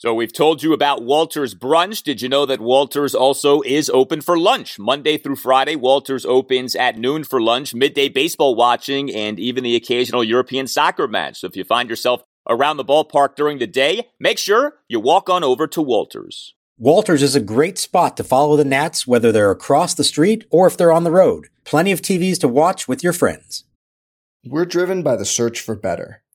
So we've told you about Walters Brunch. Did you know that Walters also is open for lunch? Monday through Friday, Walters opens at noon for lunch, midday baseball watching, and even the occasional European soccer match. So if you find yourself around the ballpark during the day, make sure you walk on over to Walters. Walters is a great spot to follow the Nats, whether they're across the street or if they're on the road. Plenty of TVs to watch with your friends. We're driven by the search for better.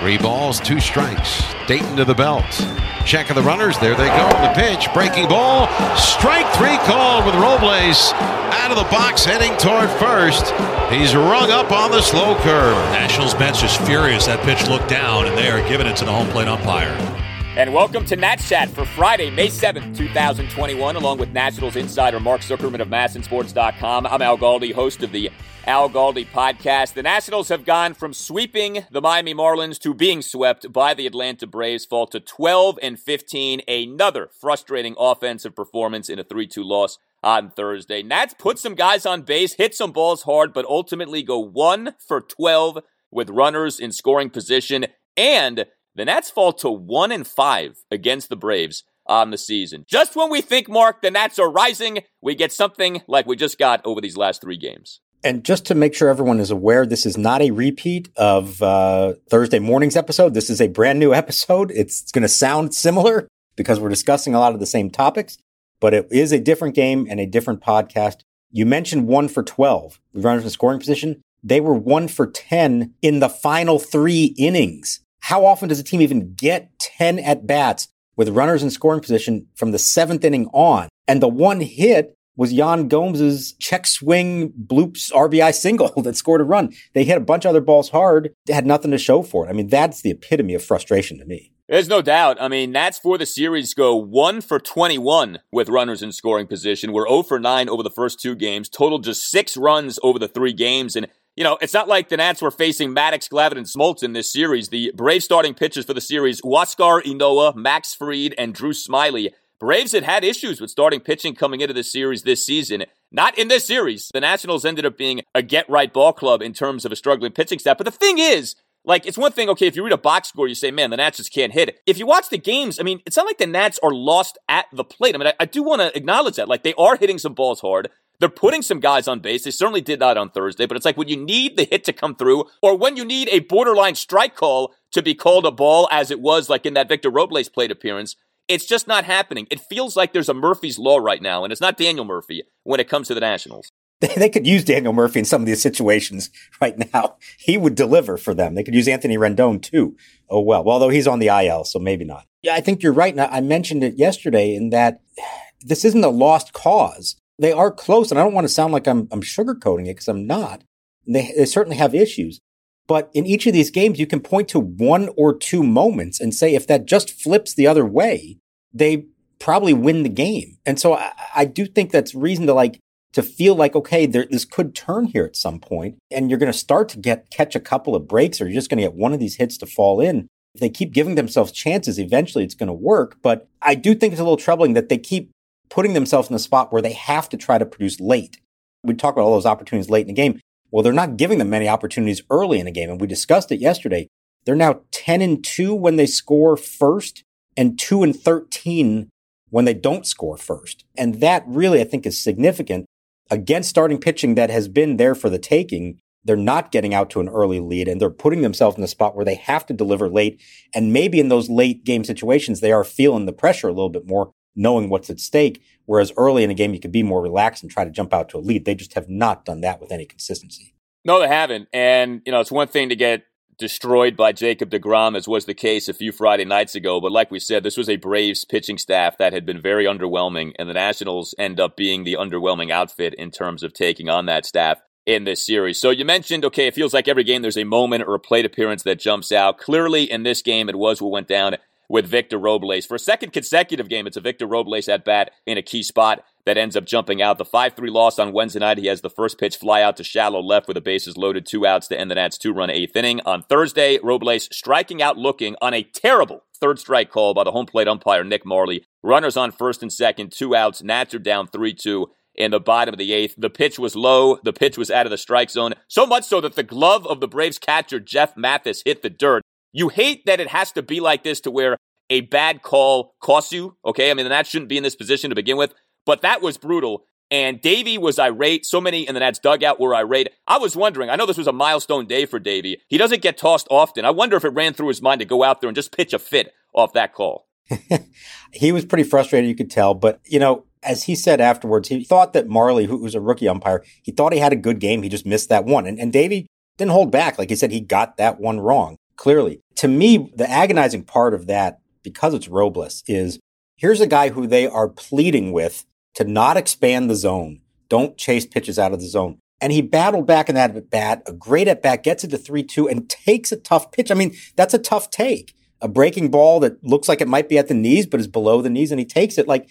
Three balls, two strikes. Dayton to the belt. Check of the runners. There they go. The pitch. Breaking ball. Strike three called with Robles out of the box heading toward first. He's rung up on the slow curve. Nationals bench is furious. That pitch looked down, and they are giving it to the home plate umpire. And welcome to Nats Chat for Friday, May 7th, 2021, along with Nationals insider Mark Zuckerman of MASNsports.com. I'm Al Galdi, host of the Al Galdi podcast. The Nationals have gone from sweeping the Miami Marlins to being swept by the Atlanta Braves, fall to 12 and 15. Another frustrating offensive performance in a 3 2 loss on Thursday. Nats put some guys on base, hit some balls hard, but ultimately go 1 for 12 with runners in scoring position. And the Nats fall to 1 and 5 against the Braves on the season. Just when we think, Mark, the Nats are rising, we get something like we just got over these last three games. And just to make sure everyone is aware, this is not a repeat of uh, Thursday morning's episode. This is a brand new episode. It's, it's going to sound similar because we're discussing a lot of the same topics, but it is a different game and a different podcast. You mentioned one for 12 runners in scoring position. They were one for 10 in the final three innings. How often does a team even get 10 at bats with runners in scoring position from the seventh inning on? And the one hit was Yan Gomes's check swing bloops RBI single that scored a run. They hit a bunch of other balls hard. They had nothing to show for it. I mean, that's the epitome of frustration to me. There's no doubt. I mean, that's for the series go 1 for 21 with runners in scoring position. We're 0 for 9 over the first two games, total just six runs over the three games. And, you know, it's not like the Nats were facing Maddox, Glavine, and Smoltz in this series. The Brave starting pitchers for the series, Huascar Ynoa, Max Fried, and Drew Smyly. Braves had had issues with starting pitching coming into the series this season. Not in this series. The Nationals ended up being a get right ball club in terms of a struggling pitching staff. But the thing is, like, it's one thing, okay, if you read a box score, you say, man, the Nats just can't hit it. If you watch the games, I mean, it's not like the Nats are lost at the plate. I mean, I, I do want to acknowledge that. Like, they are hitting some balls hard. They're putting some guys on base. They certainly did that on Thursday, but it's like when you need the hit to come through or when you need a borderline strike call to be called a ball as it was like in that Victor Robles plate appearance, it's just not happening. It feels like there's a Murphy's Law right now, and it's not Daniel Murphy when it comes to the Nationals. They could use Daniel Murphy in some of these situations right now. He would deliver for them. They could use Anthony Rendon too. Oh well, although he's on the IL, so maybe not. Yeah, I think you're right. And I mentioned it yesterday in that this isn't a lost cause. They are close, and I don't want to sound like I'm, I'm sugarcoating it because I'm not. They, they certainly have issues. But in each of these games, you can point to one or two moments and say, if that just flips the other way, they probably win the game. And so I, I do think that's reason to like, to feel like, okay, there, this could turn here at some point, and you're going to start to get, catch a couple of breaks, or you're just going to get one of these hits to fall in. If they keep giving themselves chances, eventually it's going to work. But I do think it's a little troubling that they keep putting themselves in a spot where they have to try to produce late. We talk about all those opportunities late in the game. Well, they're not giving them many opportunities early in the game. And we discussed it yesterday. They're now 10 and 2 when they score first and 2 and 13 when they don't score first. And that really, I think, is significant against starting pitching that has been there for the taking. They're not getting out to an early lead and they're putting themselves in a spot where they have to deliver late. And maybe in those late game situations, they are feeling the pressure a little bit more knowing what's at stake. Whereas early in the game, you could be more relaxed and try to jump out to a lead. They just have not done that with any consistency. No, they haven't. And, you know, it's one thing to get destroyed by Jacob DeGrom, as was the case a few Friday nights ago. But like we said, this was a Braves pitching staff that had been very underwhelming, and the Nationals end up being the underwhelming outfit in terms of taking on that staff in this series. So you mentioned, okay, it feels like every game there's a moment or a plate appearance that jumps out. Clearly, in this game, it was what went down with Victor Robles. For a second consecutive game, it's a Victor Robles at bat in a key spot that ends up jumping out. The 5 3 loss on Wednesday night, he has the first pitch fly out to shallow left with the bases loaded, two outs to end the Nats' two run eighth inning. On Thursday, Robles striking out looking on a terrible third strike call by the home plate umpire, Nick Mahrley. Runners on first and second, two outs. Nats are down 3 2 in the bottom of the eighth. The pitch was low. The pitch was out of the strike zone. So much so that the glove of the Braves catcher, Jeff Mathis, hit the dirt. You hate that it has to be like this to where a bad call costs you. Okay. I mean, the Nats shouldn't be in this position to begin with, but that was brutal. And Davey was irate. So many in the Nats dugout were irate. I was wondering, I know this was a milestone day for Davey. He doesn't get tossed often. I wonder if it ran through his mind to go out there and just pitch a fit off that call. he was pretty frustrated, you could tell. But, you know, as he said afterwards, he thought that Mahrley, who was a rookie umpire, he thought he had a good game. He just missed that one. And, and Davey didn't hold back. Like he said, he got that one wrong, clearly. To me, the agonizing part of that because it's Robles, is here's a guy who they are pleading with to not expand the zone. Don't chase pitches out of the zone. And he battled back in that at bat, a great at bat, gets it to 3 2 and takes a tough pitch. I mean, that's a tough take. A breaking ball that looks like it might be at the knees, but is below the knees, and he takes it. Like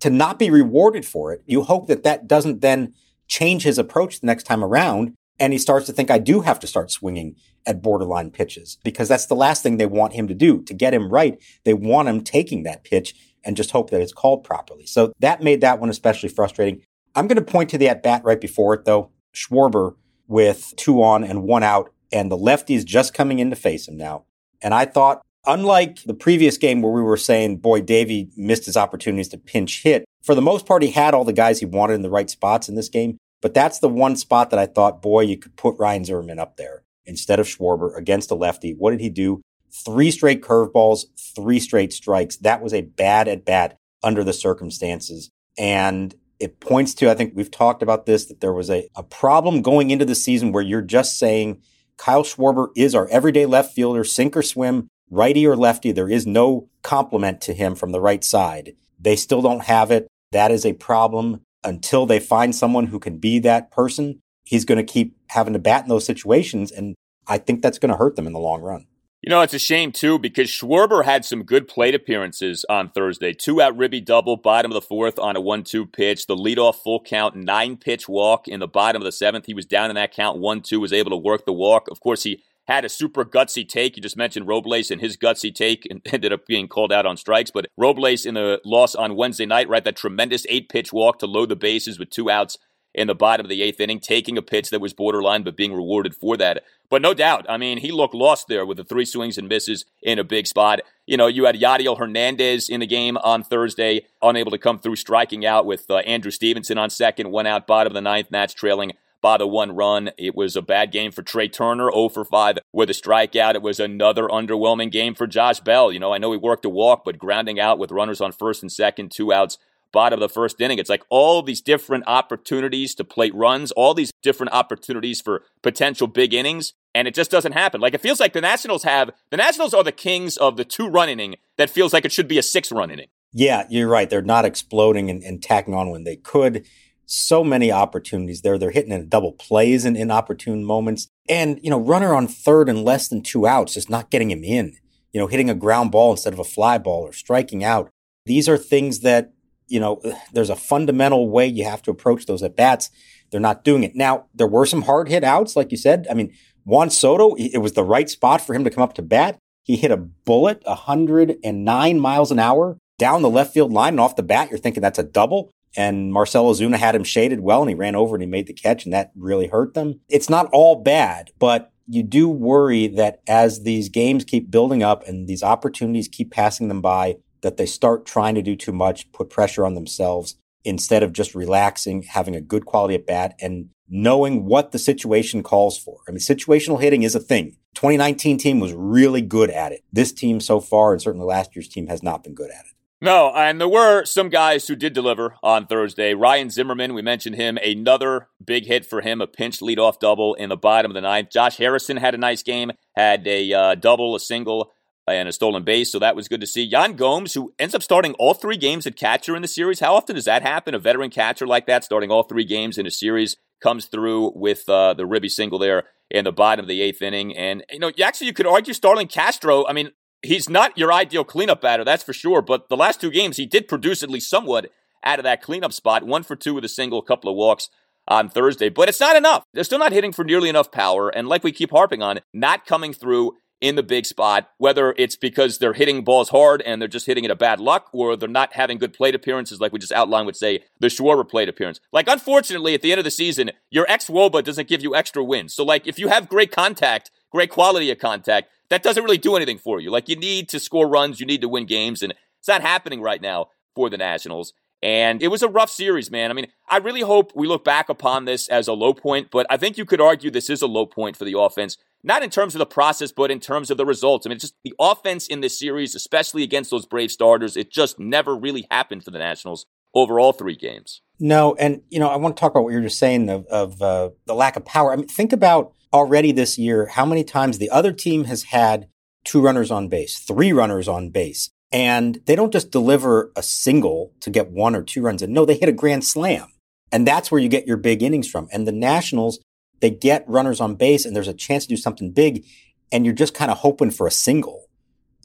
to not be rewarded for it, you hope that that doesn't then change his approach the next time around. And he starts to think, I do have to start swinging at borderline pitches because that's the last thing they want him to do. To get him right, they want him taking that pitch and just hope that it's called properly. So that made that one especially frustrating. I'm going to point to the at bat right before it though. Schwarber with two on and one out, and the lefty is just coming in to face him now. And I thought, unlike the previous game where we were saying, boy, Davey missed his opportunities to pinch hit, for the most part, he had all the guys he wanted in the right spots in this game. But that's the one spot that I thought, boy, you could put Ryan Zimmerman up there instead of Schwarber against a lefty. What did he do? Three straight curveballs, three straight strikes. That was a bad at bat under the circumstances. And it points to, I think we've talked about this, that there was a, a problem going into the season where you're just saying Kyle Schwarber is our everyday left fielder, sink or swim, righty or lefty. There is no complement to him from the right side. They still don't have it. That is a problem until they find someone who can be that person he's going to keep having to bat in those situations. And I think that's going to hurt them in the long run. You know, it's a shame too because Schwarber had some good plate appearances on Thursday. Two out ribby double, bottom of the fourth on a one-two pitch. The leadoff full count, nine pitch walk in the bottom of the seventh. He was down in that count one-two, was able to work the walk. Of course, he had a super gutsy take. You just mentioned Robles and his gutsy take and ended up being called out on strikes. But Robles in the loss on Wednesday night, right? That tremendous eight pitch walk to load the bases with two outs in the bottom of the eighth inning, taking a pitch that was borderline, but being rewarded for that. But no doubt, I mean, he looked lost there with the three swings and misses in a big spot. You know, you had Yadiel Hernandez in the game on Thursday, unable to come through, striking out with uh, Andrew Stevenson on second, one out, bottom of the ninth, Nats trailing by the one run. It was a bad game for Trea Turner, 0 for 5 with a strikeout. It was another underwhelming game for Josh Bell. You know, I know he worked a walk, but grounding out with runners on first and second, two outs bottom of the first inning. It's like all these different opportunities to plate runs, all these different opportunities for potential big innings, and it just doesn't happen. Like it feels like the Nationals have the Nationals are the kings of the two run inning that feels like it should be a six run inning. Yeah, you're right. They're not exploding and, and tacking on when they could. So many opportunities there. They're hitting in double plays in inopportune moments. And, you know, runner on third and less than two outs, just not getting him in. You know, hitting a ground ball instead of a fly ball or striking out. These are things that you know, there's a fundamental way you have to approach those at bats. They're not doing it. Now, there were some hard hit outs, like you said. I mean, Juan Soto, it was the right spot for him to come up to bat. He hit a bullet 109 miles an hour down the left field line and off the bat. You're thinking that's a double. And Marcell Ozuna had him shaded well and he ran over and he made the catch and that really hurt them. It's not all bad, but you do worry that as these games keep building up and these opportunities keep passing them by, that they start trying to do too much, put pressure on themselves instead of just relaxing, having a good quality at bat and knowing what the situation calls for. I mean, situational hitting is a thing. 2019 team was really good at it. This team so far, and certainly last year's team, has not been good at it. No, and there were some guys who did deliver on Thursday. Ryan Zimmerman, we mentioned him, another big hit for him, a pinch leadoff double in the bottom of the ninth. Josh Harrison had a nice game, had a uh, double, a single, and a stolen base, so that was good to see. Yan Gomes, who ends up starting all three games at catcher in the series. How often does that happen? A veteran catcher like that starting all three games in a series comes through with uh, the ribby single there in the bottom of the eighth inning. And, you know, actually, you could argue Starlin Castro, I mean, he's not your ideal cleanup batter, that's for sure. But the last two games, he did produce at least somewhat out of that cleanup spot. One for two with a single, couple of walks on Thursday. But it's not enough. They're still not hitting for nearly enough power. And like we keep harping on, not coming through in the big spot, whether it's because they're hitting balls hard and they're just hitting it a bad luck, or they're not having good plate appearances, like we just outlined with, say, the Schwarber plate appearance. Like, unfortunately, at the end of the season, your xwOBA doesn't give you extra wins. So, like, if you have great contact, great quality of contact, that doesn't really do anything for you. Like, you need to score runs, you need to win games, and it's not happening right now for the Nationals. And it was a rough series, man. I mean, I really hope we look back upon this as a low point, but I think you could argue this is a low point for the offense not in terms of the process, but in terms of the results. I mean, just the offense in this series, especially against those Brave starters, it just never really happened for the Nationals over all three games. No, and you know, I want to talk about what you're just saying of, of uh, the lack of power. I mean, think about already this year how many times the other team has had two runners on base, three runners on base, and they don't just deliver a single to get one or two runs in. No, they hit a grand slam. And that's where you get your big innings from. And the Nationals they get runners on base and there's a chance to do something big and you're just kind of hoping for a single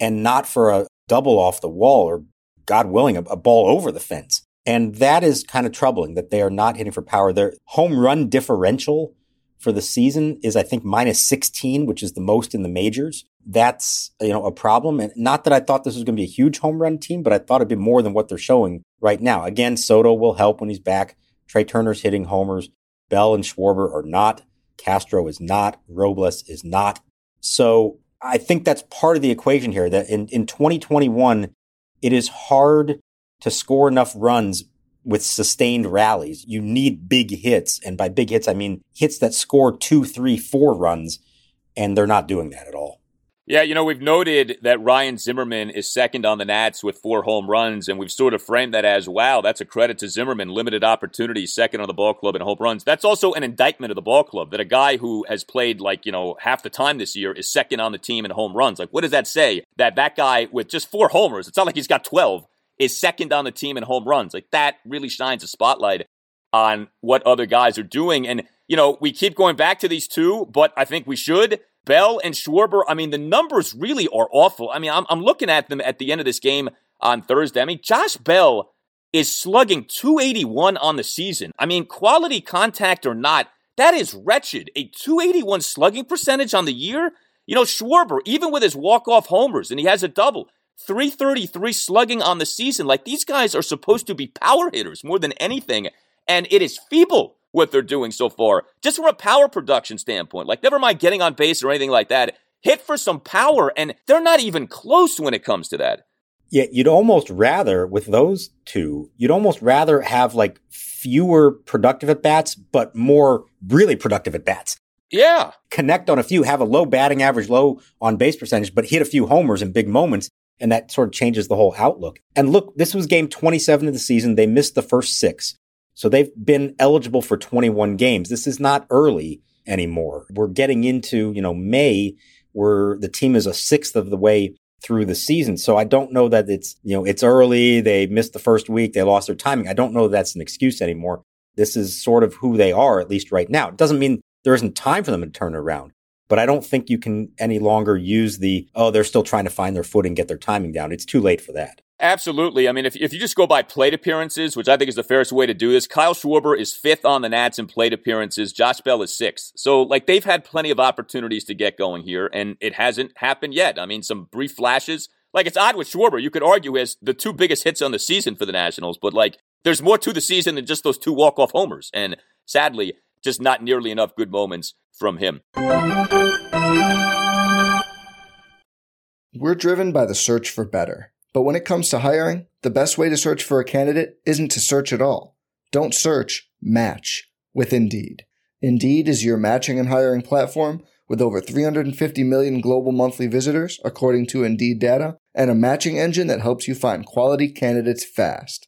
and not for a double off the wall or God willing, a, a ball over the fence. And that is kind of troubling that they are not hitting for power. Their home run differential for the season is, I think, minus 16, which is the most in the majors. That's, you know, a problem. And not that I thought this was going to be a huge home run team, but I thought it'd be more than what they're showing right now. Again, Soto will help when he's back. Trea Turner's hitting homers. Bell and Schwarber are not. Castro is not. Robles is not. So I think that's part of the equation here that in, in 2021, it is hard to score enough runs with sustained rallies. You need big hits. And by big hits, I mean hits that score two, three, four runs. And they're not doing that at all. Yeah, you know, we've noted that Ryan Zimmerman is second on the Nats with four home runs, and we've sort of framed that as, wow, that's a credit to Zimmerman. Limited opportunities, second on the ball club in home runs. That's also an indictment of the ball club that a guy who has played like, you know, half the time this year is second on the team in home runs. Like, what does that say? That that guy with just four homers, it's not like he's got 12, is second on the team in home runs. Like, that really shines a spotlight on what other guys are doing. And, you know, we keep going back to these two, but I think we should Bell and Schwarber, I mean, the numbers really are awful. I mean, I'm, I'm looking at them at the end of this game on Thursday. I mean, Josh Bell is slugging 281 on the season. I mean, quality contact or not, that is wretched. A 281 slugging percentage on the year? You know, Schwarber, even with his walk-off homers, and he has a double, 333 slugging on the season. Like, these guys are supposed to be power hitters more than anything, and it is feeble what they're doing so far, just from a power production standpoint. Like, never mind getting on base or anything like that. Hit for some power, and they're not even close when it comes to that. Yeah, you'd almost rather, with those two, you'd almost rather have like fewer productive at bats, but more really productive at bats. Yeah. Connect on a few, have a low batting average, low on base percentage, but hit a few homers in big moments. And that sort of changes the whole outlook. And look, this was game 27 of the season. They missed the first six. So they've been eligible for 21 games. This is not early anymore. We're getting into, you know, May where the team is a sixth of the way through the season. So I don't know that it's, you know, it's early. They missed the first week. They lost their timing. I don't know that that's an excuse anymore. This is sort of who they are, at least right now. It doesn't mean there isn't time for them to turn around, but I don't think you can any longer use the, oh, they're still trying to find their footing, and get their timing down. It's too late for that. Absolutely. I mean, if, if you just go by plate appearances, which I think is the fairest way to do this, Kyle Schwarber is fifth on the Nats in plate appearances. Josh Bell is sixth. So, like, they've had plenty of opportunities to get going here, and it hasn't happened yet. I mean, some brief flashes. Like, it's odd with Schwarber. You could argue as the two biggest hits on the season for the Nationals, but, like, there's more to the season than just those two walk-off homers. And sadly, just not nearly enough good moments from him. We're driven by the search for better. But when it comes to hiring, the best way to search for a candidate isn't to search at all. Don't search, match with Indeed. Indeed is your matching and hiring platform with over 350 million global monthly visitors, according to Indeed data, and a matching engine that helps you find quality candidates fast.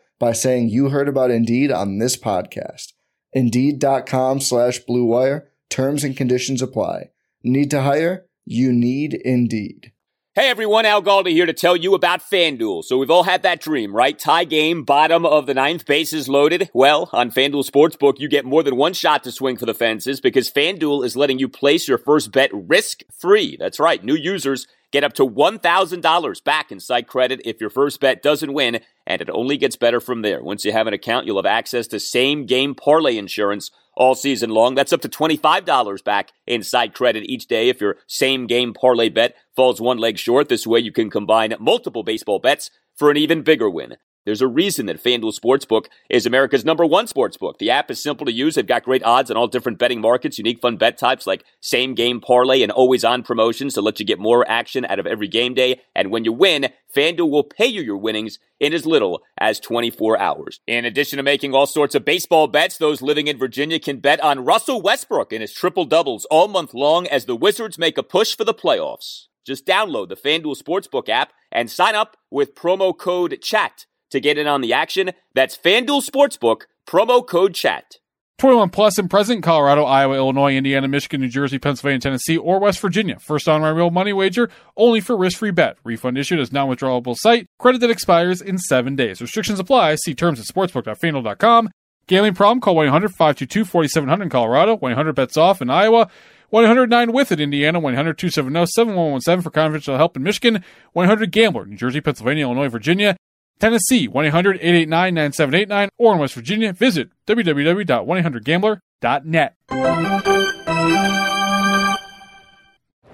by saying you heard about Indeed on this podcast. Indeed.com slash BlueWire. Terms and conditions apply. Need to hire? You need Indeed. Hey everyone, Al Galdi here to tell you about FanDuel. So we've all had that dream, right? Tie game, bottom of the ninth, bases loaded. Well, on FanDuel Sportsbook, you get more than one shot to swing for the fences because FanDuel is letting you place your first bet risk free. That's right. New users get up to $1,000 back in site credit if your first bet doesn't win, and it only gets better from there. Once you have an account, you'll have access to same game parlay insurance all season long. That's up to $25 back in side credit each day if your same game parlay bet falls one leg short. This way you can combine multiple baseball bets for an even bigger win. There's a reason that FanDuel Sportsbook is America's number one sportsbook. The app is simple to use. They've got great odds on all different betting markets, unique fun bet types like same game parlay and always on promotions to let you get more action out of every game day. And when you win, FanDuel will pay you your winnings in as little as 24 hours. In addition to making all sorts of baseball bets, those living in Virginia can bet on Russell Westbrook and his triple doubles all month long as the Wizards make a push for the playoffs. Just download the FanDuel Sportsbook app and sign up with promo code CHAT to get in on the action. That's FanDuel Sportsbook, promo code chat. 21 plus and present Colorado, Iowa, Illinois, Indiana, Michigan, New Jersey, Pennsylvania, Tennessee, or West Virginia. First on my real money wager, only for risk-free bet. Refund issued as non-withdrawable site. Credit that expires in seven days. Restrictions apply. See terms at sportsbook.fanduel.com. Gambling problem? Call 1-800-522-4700 in Colorado. 1-800-BETS OFF in Iowa. 1-800-9-WITH it in Indiana. 1-800-270-7117 for confidential help in Michigan. 1-800-GAMBLER. New Jersey, Pennsylvania, Illinois, Virginia. Tennessee, 1-800-889-9789, or in West Virginia, visit www.1800gambler.net.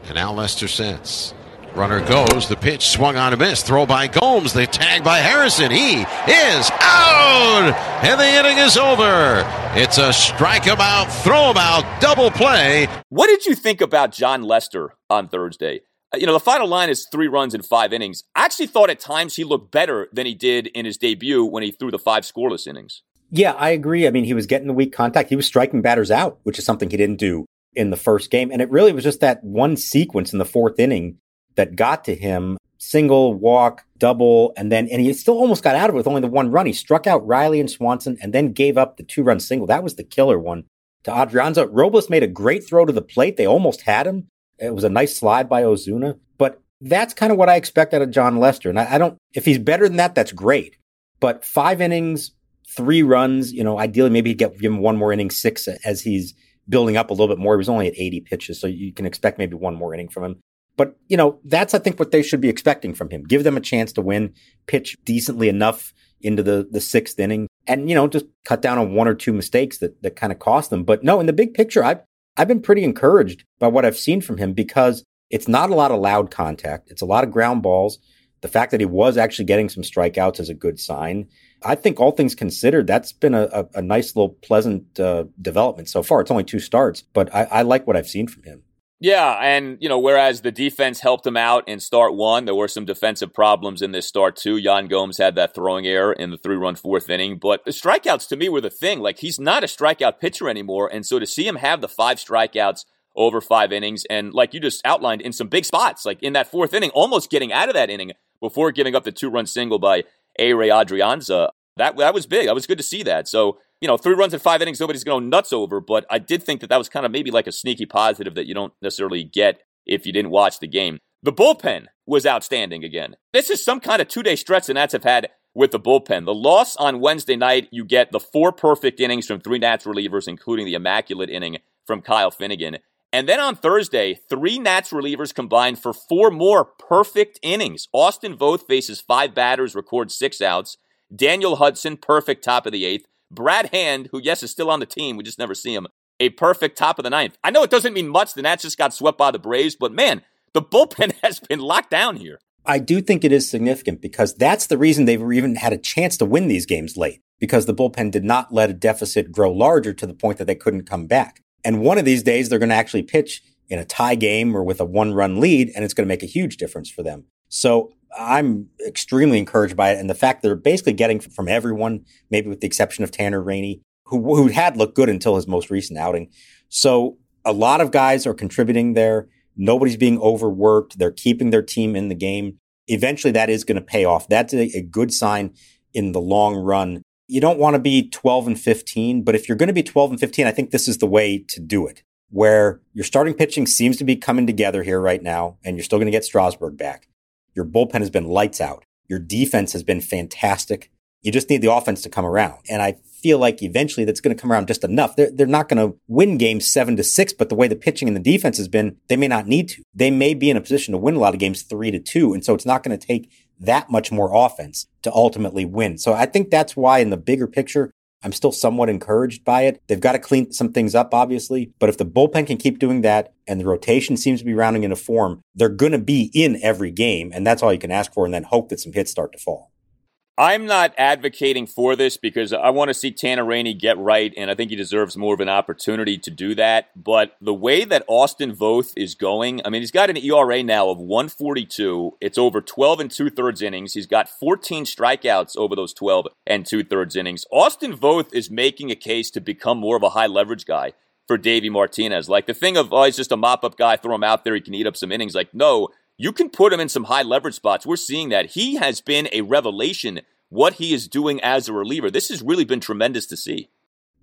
And now Lester sends. Runner goes. The pitch swung on a miss. Throw by Gomes. The tag by Harrison. He is out. And the inning is over. It's a strike him out, throw him out, double play. What did you think about Jon Lester on Thursday? Uh, you know, the final line is three runs in five innings. I actually thought at times he looked better than he did in his debut when he threw the five scoreless innings. Yeah, I agree. I mean, he was getting the weak contact. He was striking batters out, which is something he didn't do in the first game. And it really was just that one sequence in the fourth inning that got to him single, walk, double, and then, and he still almost got out of it with only the one run. He struck out Riley and Swanson and then gave up the two run single. That was the killer one to Adrianza. Robles made a great throw to the plate. They almost had him. It was a nice slide by Ozuna, but that's kind of what I expect out of Jon Lester. And I, I don't, if he's better than that, that's great. But five innings, three runs, you know, ideally maybe he'd get give him one more inning, six as he's building up a little bit more. He was only at 80 pitches, so you can expect maybe one more inning from him. But, you know, that's, I think, what they should be expecting from him. Give them a chance to win, pitch decently enough into the, the sixth inning, and, you know, just cut down on one or two mistakes that, that kind of cost them. But no, in the big picture, I, I've been pretty encouraged by what I've seen from him because it's not a lot of loud contact. It's a lot of ground balls. The fact that he was actually getting some strikeouts is a good sign. I think all things considered, that's been a, a, a nice little pleasant uh, development so far. It's only two starts, but I, I like what I've seen from him. Yeah, and you know, whereas the defense helped him out in start one, there were some defensive problems in this start too. Yan Gomes had that throwing error in the three-run fourth inning, but the strikeouts to me were the thing. Like he's not a strikeout pitcher anymore, and so to see him have the five strikeouts over five innings, and like you just outlined in some big spots, like in that fourth inning, almost getting out of that inning before giving up the two-run single by Ehire Adrianza, that that was big. That was good to see that. So you know, three runs in five innings, nobody's gonna nuts over. But I did think that that was kind of maybe like a sneaky positive that you don't necessarily get if you didn't watch the game. The bullpen was outstanding again. This is some kind of two day stretch the Nats have had with the bullpen. The loss on Wednesday night, you get the four perfect innings from three Nats relievers, including the immaculate inning from Kyle Finnegan. And then on Thursday, three Nats relievers combined for four more perfect innings. Austin Voth faces five batters, records six outs. Daniel Hudson, perfect top of the eighth. Brad Hand, who, yes, is still on the team, we just never see him, a perfect top of the ninth. I know it doesn't mean much. The Nats just got swept by the Braves, but man, the bullpen has been locked down here. I do think it is significant because that's the reason they've even had a chance to win these games late because the bullpen did not let a deficit grow larger to the point that they couldn't come back. And one of these days, they're going to actually pitch in a tie game or with a one run lead, and it's going to make a huge difference for them. So I'm extremely encouraged by it. And the fact that they're basically getting from everyone, maybe with the exception of Tanner Rainey, who, who had looked good until his most recent outing. So a lot of guys are contributing there. Nobody's being overworked. They're keeping their team in the game. Eventually that is going to pay off. That's a, a good sign in the long run. You don't want to be 12 and 15, but if you're going to be 12 and 15, I think this is the way to do it where your starting pitching seems to be coming together here right now, and you're still going to get Strasburg back. Your bullpen has been lights out. Your defense has been fantastic. You just need the offense to come around. And I feel like eventually that's going to come around just enough. They're, they're not going to win games seven to six, but the way the pitching and the defense has been, they may not need to. They may be in a position to win a lot of games three to two. And so it's not going to take that much more offense to ultimately win. So I think that's why in the bigger picture, I'm still somewhat encouraged by it. They've got to clean some things up, obviously, but if the bullpen can keep doing that and the rotation seems to be rounding into form, they're going to be in every game. And that's all you can ask for and then hope that some hits start to fall. I'm not advocating for this because I want to see Tanner Rainey get right, and I think he deserves more of an opportunity to do that. But the way that Austin Voth is going, I mean, he's got an ERA now of 142. It's over 12 and two thirds innings. He's got 14 strikeouts over those 12 and two thirds innings. Austin Voth is making a case to become more of a high leverage guy for Davey Martinez. Like the thing of, oh, he's just a mop up guy, throw him out there, he can eat up some innings. Like, no, you can put him in some high leverage spots. We're seeing that. He has been a revelation what he is doing as a reliever. This has really been tremendous to see.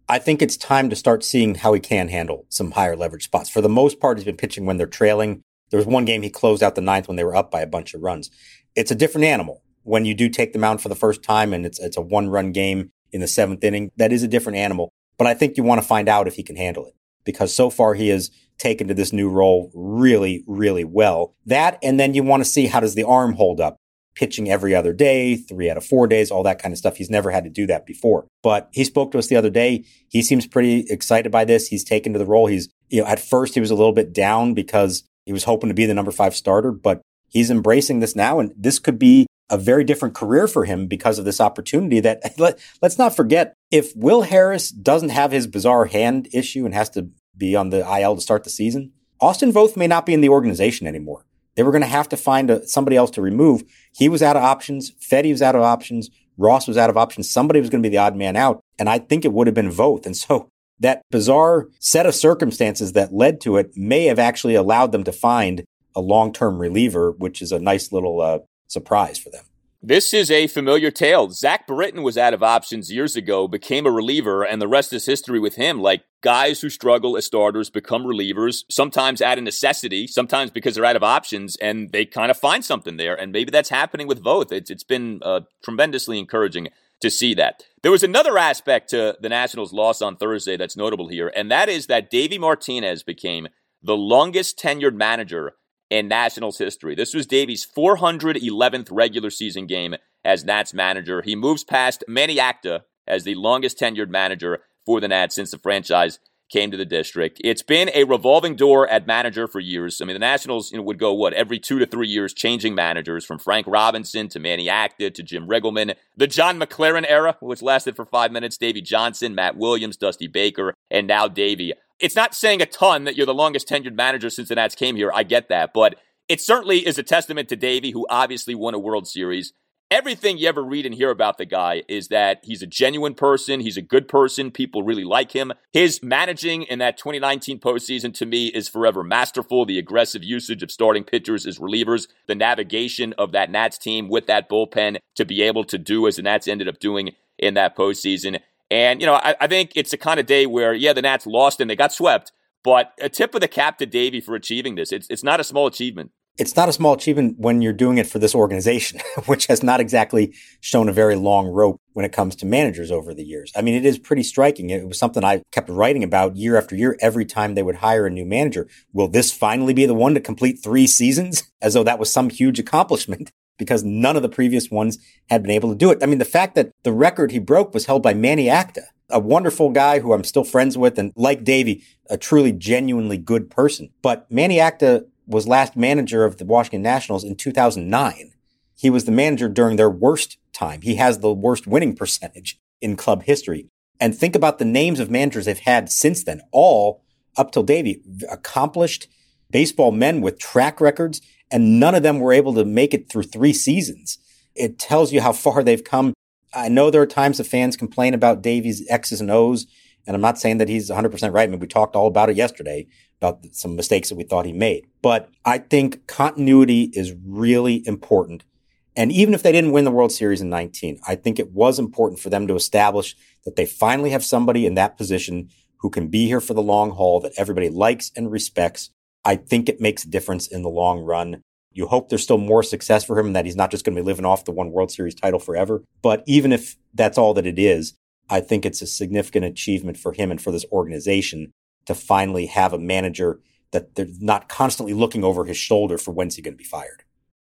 I think it's time to start seeing how he can handle some higher leverage spots. For the most part, he's been pitching when they're trailing. There was one game he closed out the ninth when they were up by a bunch of runs. It's a different animal when you do take the mound for the first time and it's it's a one run game in the seventh inning. That is a different animal. But I think you want to find out if he can handle it because so far he has taken to this new role really, really well. That, and then you want to see how does the arm hold up? Pitching every other day, three out of four days, all that kind of stuff. He's never had to do that before. But he spoke to us the other day. He seems pretty excited by this. He's taken to the role. He's, you know, at first he was a little bit down because he was hoping to be the number five starter, but he's embracing this now. And this could be a very different career for him because of this opportunity that let, us not forget if Will Harris doesn't have his bizarre hand issue and has to be on the IL to start the season, Austin Voth may not be in the organization anymore. They were going to have to find a, somebody else to remove. He was out of options. Fedde was out of options. Ross was out of options. Somebody was going to be the odd man out. And I think it would have been Voth. And so that bizarre set of circumstances that led to it may have actually allowed them to find a long-term reliever, which is a nice little uh, surprise for them. This is a familiar tale. Zach Britton was out of options years ago, became a reliever, and the rest is history with him. Like guys who struggle as starters become relievers, sometimes out of necessity, sometimes because they're out of options, and they kind of find something there. And maybe that's happening with Voth. It's, it's been uh, tremendously encouraging to see that. There was another aspect to the Nationals' loss on Thursday that's notable here, and that is that Davey Martinez became the longest tenured manager in Nationals history. This was Davey's 411th regular season game as Nats manager. He moves past Manny Acta as the longest tenured manager for the Nats since the franchise came to the district. It's been a revolving door at manager for years. I mean, the Nationals you know, would go, what, every two to three years changing managers from Frank Robinson to Manny Acta to Jim Riggleman. The John McLaren era, which lasted for five minutes, Davey Johnson, Matt Williams, Dusty Baker, and now Davey. It's not saying a ton that you're the longest tenured manager since the Nats came here. I get that. But it certainly is a testament to Davey, who obviously won a World Series. Everything you ever read and hear about the guy is that he's a genuine person. He's a good person. People really like him. His managing in that 2019 postseason to me is forever masterful. The aggressive usage of starting pitchers as relievers, the navigation of that Nats team with that bullpen to be able to do as the Nats ended up doing in that postseason. And, you know, I, I think it's a kind of day where, yeah, the Nats lost and they got swept, but a tip of the cap to Davey for achieving this. It's, it's not a small achievement. It's not a small achievement when you're doing it for this organization, which has not exactly shown a very long rope when it comes to managers over the years. I mean, it is pretty striking. It was something I kept writing about year after year every time they would hire a new manager. Will this finally be the one to complete three seasons? As though that was some huge accomplishment because none of the previous ones had been able to do it. I mean, the fact that the record he broke was held by Manny Acta. a wonderful guy who I'm still friends with, and like Davey, a truly genuinely good person. But Manny Acta was last manager of the Washington Nationals in 2009. He was the manager during their worst time. He has the worst winning percentage in club history. And think about the names of managers they've had since then, all up till Davey, accomplished baseball men with track records, and none of them were able to make it through three seasons. It tells you how far they've come. I know there are times the fans complain about Davey's X's and O's, and I'm not saying that he's 100% right. I mean, we talked all about it yesterday about some mistakes that we thought he made. But I think continuity is really important. And even if they didn't win the World Series in 19, I think it was important for them to establish that they finally have somebody in that position who can be here for the long haul that everybody likes and respects. I think it makes a difference in the long run. You hope there's still more success for him and that he's not just going to be living off the one World Series title forever. But even if that's all that it is, I think it's a significant achievement for him and for this organization to finally have a manager that they're not constantly looking over his shoulder for when's he going to be fired.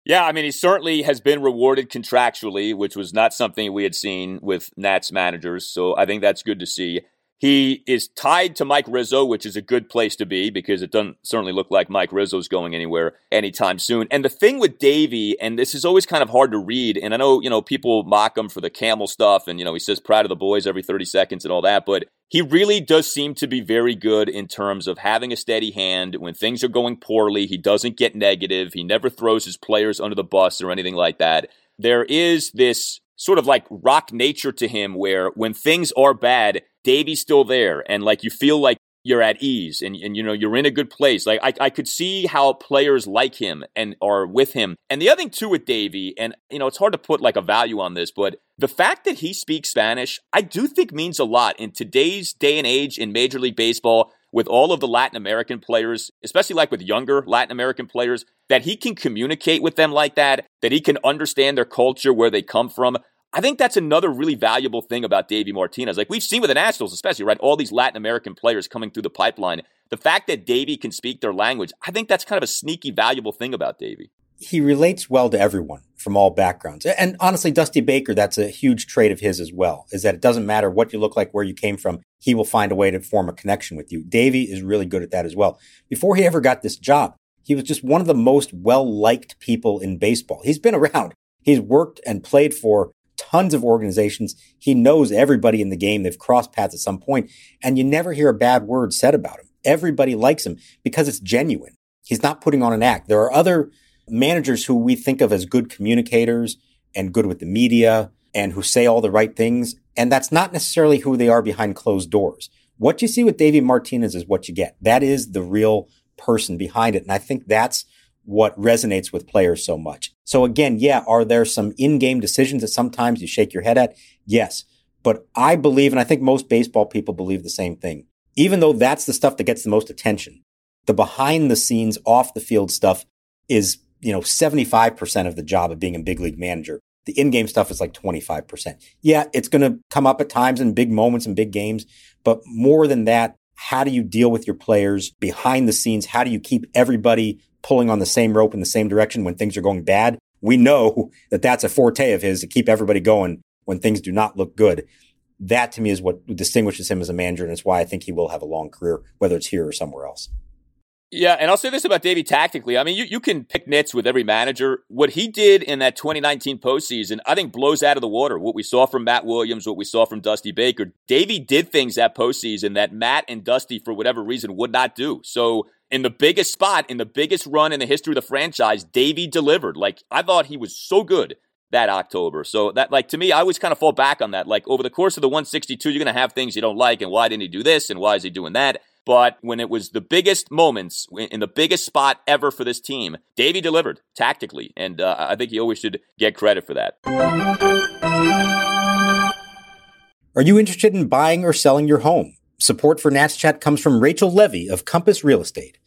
Yeah, I mean, he certainly has been rewarded contractually, which was not something we had seen with Nats managers. So I think that's good to see. He is tied to Mike Rizzo, which is a good place to be because it doesn't certainly look like Mike Rizzo's going anywhere anytime soon. And the thing with Davey, and this is always kind of hard to read, and I know, you know, people mock him for the camel stuff, and, you know, he says proud of the boys every 30 seconds and all that, but he really does seem to be very good in terms of having a steady hand. When things are going poorly, he doesn't get negative. He never throws his players under the bus or anything like that. There is this sort of like rock nature to him where when things are bad, Davey's still there. And like you feel like you're at ease and, and you know you're in a good place. Like I, I could see how players like him and are with him. And the other thing too with Davey, and you know, it's hard to put like a value on this, but the fact that he speaks Spanish, I do think means a lot in today's day and age in Major League Baseball with all of the Latin American players, especially like with younger Latin American players, that he can communicate with them like that, that he can understand their culture, where they come from. I think that's another really valuable thing about Davey Martinez. Like we've seen with the Nationals, especially, right? All these Latin American players coming through the pipeline. The fact that Davey can speak their language, I think that's kind of a sneaky, valuable thing about Davey. He relates well to everyone from all backgrounds. And honestly, Dusty Baker, that's a huge trait of his as well, is that it doesn't matter what you look like, where you came from he will find a way to form a connection with you. Davey is really good at that as well. Before he ever got this job, he was just one of the most well liked people in baseball. He's been around. He's worked and played for tons of organizations. He knows everybody in the game. They've crossed paths at some point, and you never hear a bad word said about him. Everybody likes him because it's genuine. He's not putting on an act. There are other managers who we think of as good communicators and good with the media and who say all the right things. And that's not necessarily who they are behind closed doors. What you see with Davey Martinez is what you get. That is the real person behind it. And I think that's what resonates with players so much. So again, yeah, are there some in-game decisions that sometimes you shake your head at? Yes. But I believe, and I think most baseball people believe the same thing, even though that's the stuff that gets the most attention, the behind the scenes, off the field stuff is, you know, 75% of the job of being a big league manager. The in-game stuff is like 25%. Yeah, it's going to come up at times in big moments and big games, but more than that, how do you deal with your players behind the scenes? How do you keep everybody pulling on the same rope in the same direction when things are going bad? We know that that's a forte of his to keep everybody going when things do not look good. That to me is what distinguishes him as a manager, and it's why I think he will have a long career, whether it's here or somewhere else. Yeah, and I'll say this about Davey tactically. I mean, you, you can pick nits with every manager. What he did in that 2019 postseason, I think blows out of the water. What we saw from Matt Williams, what we saw from Dusty Baker. Davey did things that postseason that Matt and Dusty, for whatever reason, would not do. So in the biggest spot, in the biggest run in the history of the franchise, Davey delivered. Like, I thought he was so good that October. So that, like, to me, I always kind of fall back on that. Like, over the course of the 162, you're going to have things you don't like, and why didn't he do this, and why is he doing that? But when it was the biggest moments in the biggest spot ever for this team, Davey delivered tactically, and uh, I think he always should get credit for that. Are you interested in buying or selling your home? Support for Nats Chat comes from Rachel Levy of Compass Real Estate.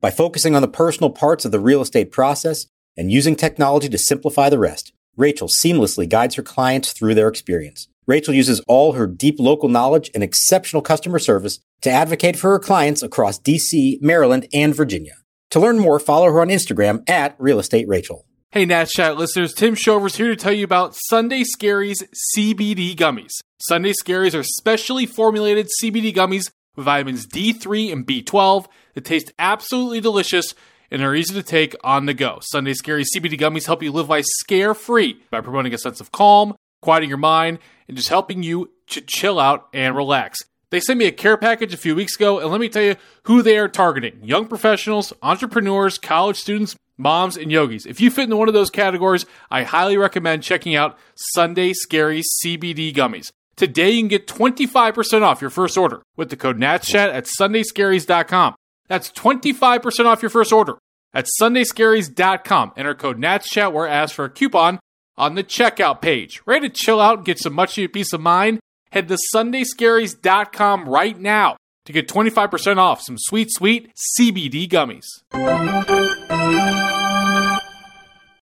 By focusing on the personal parts of the real estate process and using technology to simplify the rest, Rachel seamlessly guides her clients through their experience. Rachel uses all her deep local knowledge and exceptional customer service to advocate for her clients across DC, Maryland, and Virginia. To learn more, follow her on Instagram at Real Estate Rachel. Hey, Nats Chat listeners, Tim Shover's here to tell you about Sunday Scaries CBD gummies. Sunday Scaries are specially formulated CBD gummies with vitamins D3 and B12 that taste absolutely delicious and are easy to take on the go. Sunday Scary CBD gummies help you live life scare free by promoting a sense of calm, quieting your mind, and just helping you to chill out and relax. They sent me a care package a few weeks ago, and let me tell you who they are targeting young professionals, entrepreneurs, college students, moms, and yogis. If you fit into one of those categories, I highly recommend checking out Sunday Scary CBD gummies. Today, you can get 25% off your first order with the code NATSCHAT at sundayscaries.com. That's 25% off your first order at sundayscaries.com. Enter code NATSCHAT where asked for a coupon on the checkout page. Ready to chill out and get some much needed peace of mind? Head to sundayscaries.com right now to get 25% off some sweet, sweet CBD gummies.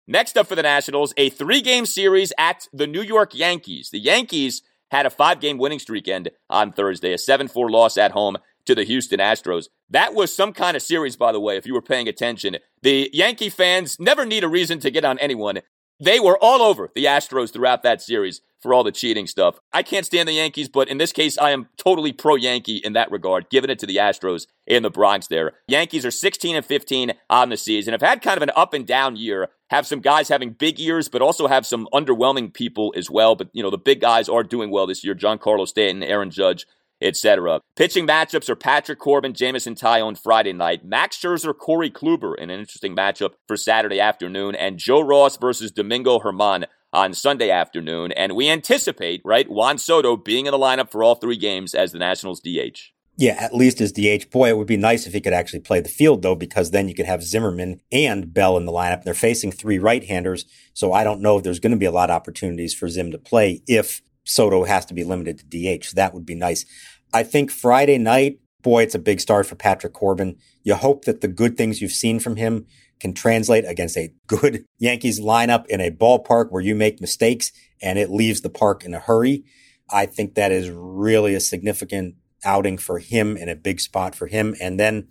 Next up for the Nationals, a three game series at the New York Yankees. The Yankees had a five game winning streak end on Thursday, a 7 4 loss at home to the Houston Astros. That was some kind of series, by the way, if you were paying attention. The Yankee fans never need a reason to get on anyone. They were all over the Astros throughout that series for all the cheating stuff. I can't stand the Yankees, but in this case, I am totally pro Yankee in that regard, giving it to the Astros in the Bronx there. Yankees are 16 and 15 on the season, have had kind of an up and down year. Have some guys having big years, but also have some underwhelming people as well. But, you know, the big guys are doing well this year. Giancarlo Stanton, Aaron Judge, etc. Pitching matchups are Patrick Corbin, Jameson on Friday night, Max Scherzer, Corey Kluber in an interesting matchup for Saturday afternoon, and Joe Ross versus Domingo Germán on Sunday afternoon. And we anticipate, right, Juan Soto being in the lineup for all three games as the Nationals DH. Yeah, at least as DH. Boy, it would be nice if he could actually play the field though, because then you could have Zimmerman and Bell in the lineup. They're facing three right-handers, so I don't know if there's going to be a lot of opportunities for Zim to play if Soto has to be limited to DH. That would be nice. I think Friday night, boy, it's a big start for Patrick Corbin. You hope that the good things you've seen from him can translate against a good Yankees lineup in a ballpark where you make mistakes and it leaves the park in a hurry. I think that is really a significant outing for him and a big spot for him. And then,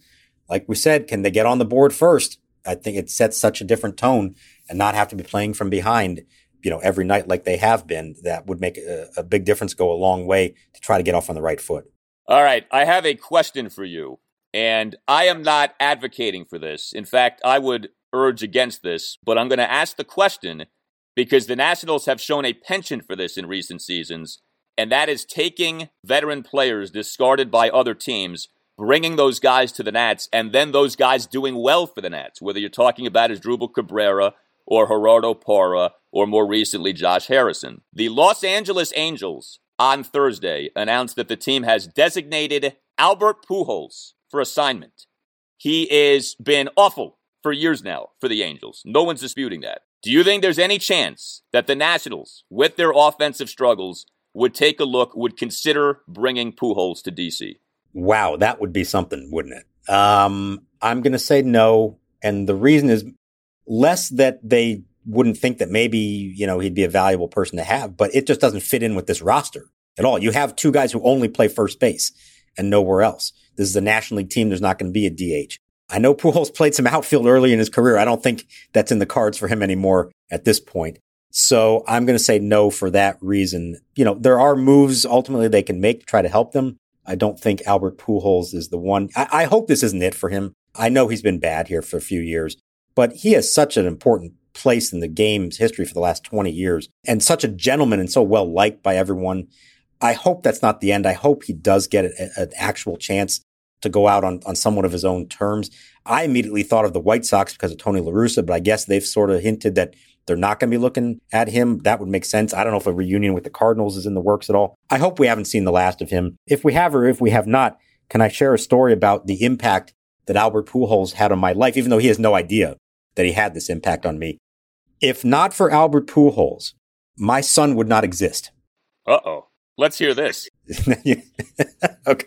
like we said, can they get on the board first? I think it sets such a different tone and not have to be playing from behind you know, every night like they have been, that would make a, a big difference, go a long way to try to get off on the right foot. All right. I have a question for you, and I am not advocating for this. In fact, I would urge against this, but I'm going to ask the question because the Nationals have shown a penchant for this in recent seasons, and that is taking veteran players discarded by other teams, bringing those guys to the Nats, and then those guys doing well for the Nats, whether you're talking about Asdrubal Cabrera or Gerardo Parra, or more recently, Josh Harrison. The Los Angeles Angels on Thursday announced that the team has designated Albert Pujols for assignment. He has been awful for years now for the Angels. No one's disputing that. Do you think there's any chance that the Nationals, with their offensive struggles, would take a look, would consider bringing Pujols to DC? Wow, that would be something, wouldn't it? Um, I'm going to say no. And the reason is less that they wouldn't think that maybe, you know, he'd be a valuable person to have, but it just doesn't fit in with this roster at all. You have two guys who only play first base and nowhere else. This is a National League team. There's not going to be a DH. I know Pujols played some outfield early in his career. I don't think that's in the cards for him anymore at this point. So I'm going to say no for that reason. You know, there are moves ultimately they can make to try to help them. I don't think Albert Pujols is the one. I, I hope this isn't it for him. I know he's been bad here for a few years, but he has such an important place in the game's history for the last 20 years and such a gentleman and so well liked by everyone. I hope that's not the end. I hope he does get a, an actual chance to go out on, on somewhat of his own terms. I immediately thought of the White Sox because of Tony La Russa, but I guess they've sort of hinted that they're not going to be looking at him. That would make sense. I don't know if a reunion with the Cardinals is in the works at all. I hope we haven't seen the last of him. If we have or if we have not, can I share a story about the impact that Albert Pujols had on my life, even though he has no idea that he had this impact on me. If not for Albert Pujols, my son would not exist. Uh oh. Let's hear this. okay.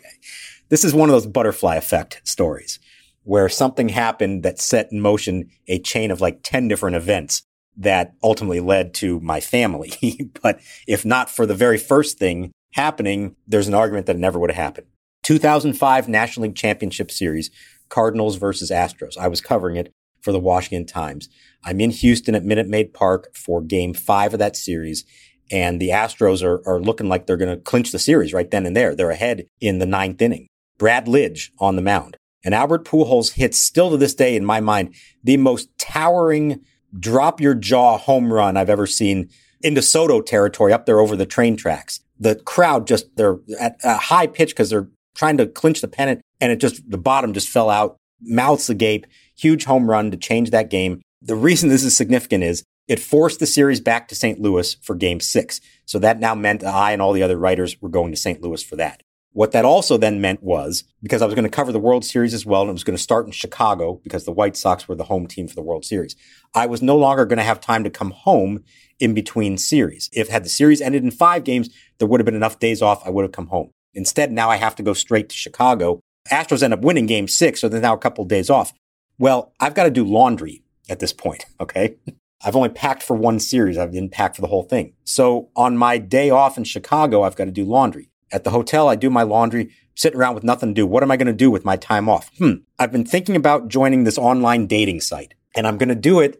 This is one of those butterfly effect stories where something happened that set in motion a chain of like 10 different events that ultimately led to my family. but if not for the very first thing happening, there's an argument that it never would have happened. 2005 National League Championship Series, Cardinals versus Astros. I was covering it for the Washington Times. I'm in Houston at Minute Maid Park for game five of that series. and the Astros are, are looking like they're going to clinch the series right then and there. They're ahead in the ninth inning. Brad Lidge on the mound. And Albert Pujols hits still to this day, in my mind, the most towering drop your jaw home run I've ever seen into Soto territory up there over the train tracks. The crowd just, they're at a high pitch because they're trying to clinch the pennant and it just, the bottom just fell out, mouths agape, huge home run to change that game. The reason this is significant is it forced the series back to St. Louis for game six. So that now meant I and all the other writers were going to St. Louis for that. What that also then meant was because I was going to cover the World Series as well, and it was going to start in Chicago because the White Sox were the home team for the World Series. I was no longer going to have time to come home in between series. If had the series ended in five games, there would have been enough days off. I would have come home. Instead, now I have to go straight to Chicago. Astros end up winning game six, so there's now a couple of days off. Well, I've got to do laundry at this point. Okay. I've only packed for one series. I didn't pack for the whole thing. So on my day off in Chicago, I've got to do laundry. At the hotel, I do my laundry, sitting around with nothing to do. What am I going to do with my time off? Hmm. I've been thinking about joining this online dating site and I'm going to do it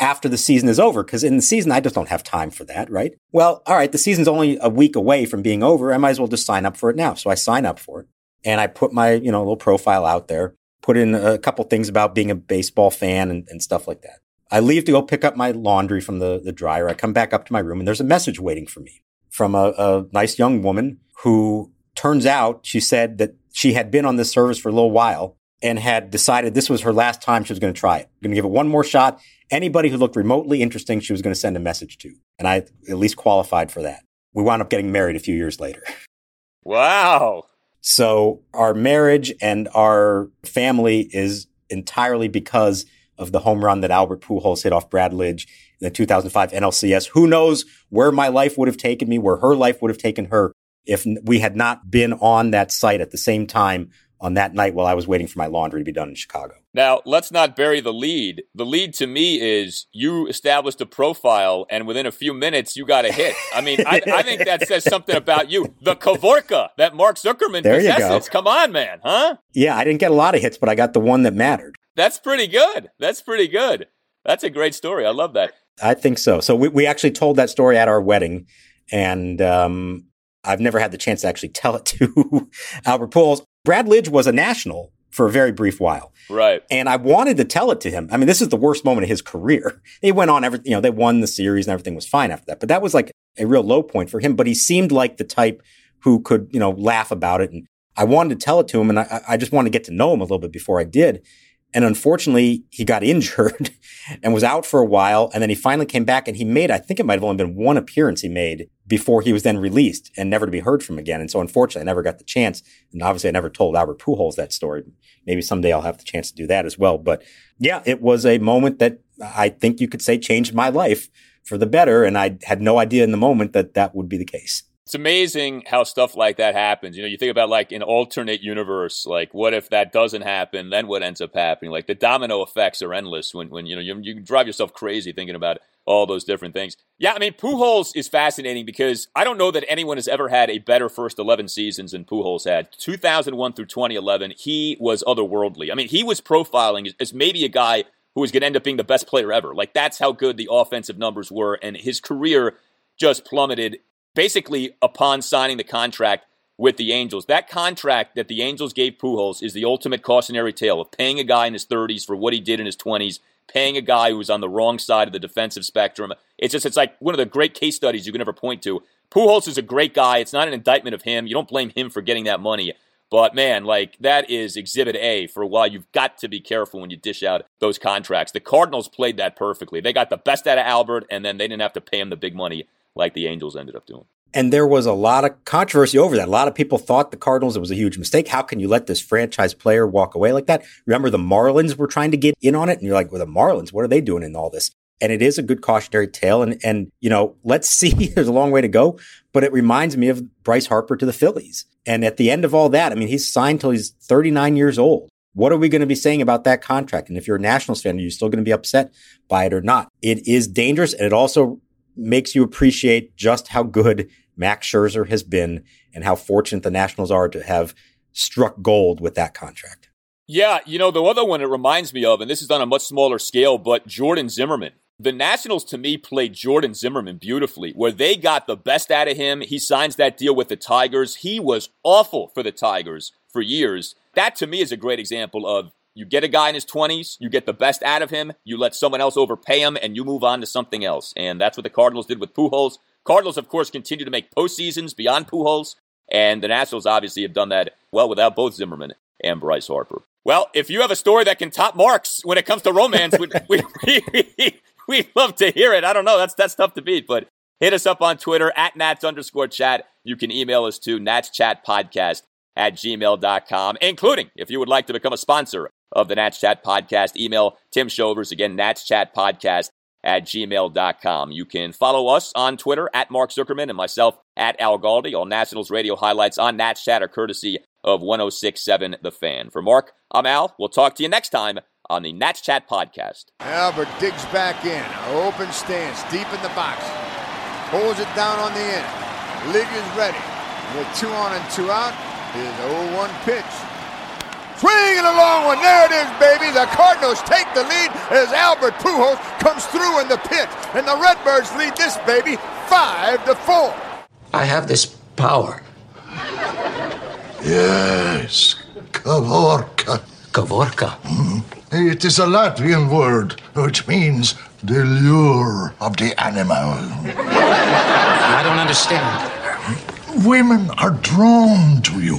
after the season is over because in the season, I just don't have time for that, right? Well, all right. The season's only a week away from being over. I might as well just sign up for it now. So I sign up for it and I put my, you know, little profile out there, put in a couple things about being a baseball fan and, and stuff like that. I leave to go pick up my laundry from the, the dryer. I come back up to my room and there's a message waiting for me from a, a nice young woman who turns out she said that she had been on this service for a little while and had decided this was her last time she was going to try it. Going to give it one more shot. Anybody who looked remotely interesting, she was going to send a message to. And I at least qualified for that. We wound up getting married a few years later. Wow. So our marriage and our family is entirely because of the home run that Albert Pujols hit off Brad Lidge in the 2005 NLCS. Who knows where my life would have taken me, where her life would have taken her if we had not been on that site at the same time on that night while I was waiting for my laundry to be done in Chicago. Now, let's not bury the lead. The lead to me is you established a profile, and within a few minutes, you got a hit. I mean, I, I think that says something about you. The Kavorka that Mark Zuckerman there possesses. Come on, man, huh? Yeah, I didn't get a lot of hits, but I got the one that mattered. That's pretty good. That's pretty good. That's a great story. I love that. I think so. So we, we actually told that story at our wedding, and um, I've never had the chance to actually tell it to Albert Pujols. Brad Lidge was a national for a very brief while. Right. And I wanted to tell it to him. I mean, this is the worst moment of his career. They went on every, you know, they won the series and everything was fine after that. But that was like a real low point for him. But he seemed like the type who could, you know, laugh about it. And I wanted to tell it to him and I, I just wanted to get to know him a little bit before I did. And unfortunately, he got injured and was out for a while. And then he finally came back and he made, I think it might have only been one appearance he made before he was then released and never to be heard from again. And so unfortunately, I never got the chance. And obviously, I never told Albert Pujols that story. Maybe someday I'll have the chance to do that as well. But yeah, it was a moment that I think you could say changed my life for the better. And I had no idea in the moment that that would be the case it's amazing how stuff like that happens. You know, you think about like an alternate universe, like what if that doesn't happen? Then what ends up happening? Like the domino effects are endless when, when you know, you, you drive yourself crazy thinking about all those different things. Yeah, I mean, Pujols is fascinating because I don't know that anyone has ever had a better first 11 seasons than Pujols had. 2001 through 2011, he was otherworldly. I mean, he was profiling as maybe a guy who was going to end up being the best player ever. Like that's how good the offensive numbers were. And his career just plummeted basically upon signing the contract with the Angels. That contract that the Angels gave Pujols is the ultimate cautionary tale of paying a guy in his 30s for what he did in his 20s, paying a guy who was on the wrong side of the defensive spectrum. It's just, it's like one of the great case studies you can ever point to. Pujols is a great guy. It's not an indictment of him. You don't blame him for getting that money. But man, like that is exhibit A for why you've got to be careful when you dish out those contracts. The Cardinals played that perfectly. They got the best out of Albert, and then they didn't have to pay him the big money like the Angels ended up doing. And there was a lot of controversy over that. A lot of people thought the Cardinals, it was a huge mistake. How can you let this franchise player walk away like that? Remember the Marlins were trying to get in on it. And you're like, well, the Marlins, what are they doing in all this? And it is a good cautionary tale. And, and, you know, let's see, there's a long way to go, but it reminds me of Bryce Harper to the Phillies. And at the end of all that, I mean, he's signed till he's 39 years old. What are we going to be saying about that contract? And if you're a Nationals fan, are you still going to be upset by it or not? It is dangerous. And it also makes you appreciate just how good Max Scherzer has been and how fortunate the Nationals are to have struck gold with that contract. Yeah, you know, the other one it reminds me of, and this is on a much smaller scale, but Jordan Zimmermann. the Nationals to me played Jordan Zimmermann beautifully, where they got the best out of him. He signs that deal with the Tigers. He was awful for the Tigers for years. That to me is a great example of you get a guy in his 20s, you get the best out of him, you let someone else overpay him, and you move on to something else. And that's what the Cardinals did with Pujols. Cardinals, of course, continue to make postseasons beyond Pujols, and the Nationals obviously have done that well without both Zimmermann and Bryce Harper. Well, if you have a story that can top Mark's when it comes to romance, we, we, we, we'd love to hear it. I don't know. That's, that's tough to beat, but hit us up on Twitter at Nats underscore chat. You can email us to Nats Chat Podcast at gmail.com, including if you would like to become a sponsor of the Nats Chat Podcast, email Tim Shovers, again, Nats Chat Podcast at gmail.com. You can follow us on Twitter at Mark Zuckerman and myself at Al Galdi. All Nationals radio highlights on Nats Chat are courtesy of 1067 The Fan. For Mark, I'm Al. We'll talk to you next time on the Nats Chat Podcast. Albert digs back in, open stance, deep in the box, pulls it down on the end. Lidge is ready. With two on and two out, his 0-1 pitch. Swing and a long one. There it is, baby. The Cardinals take the lead as Albert Pujols comes through in the pitch. And the Redbirds lead this baby 5 to 4. I have this power. Yes, Kavorka. Kavorka. Mm. It is a Latvian word which means the lure of the animal. I don't understand. Women are drawn to you.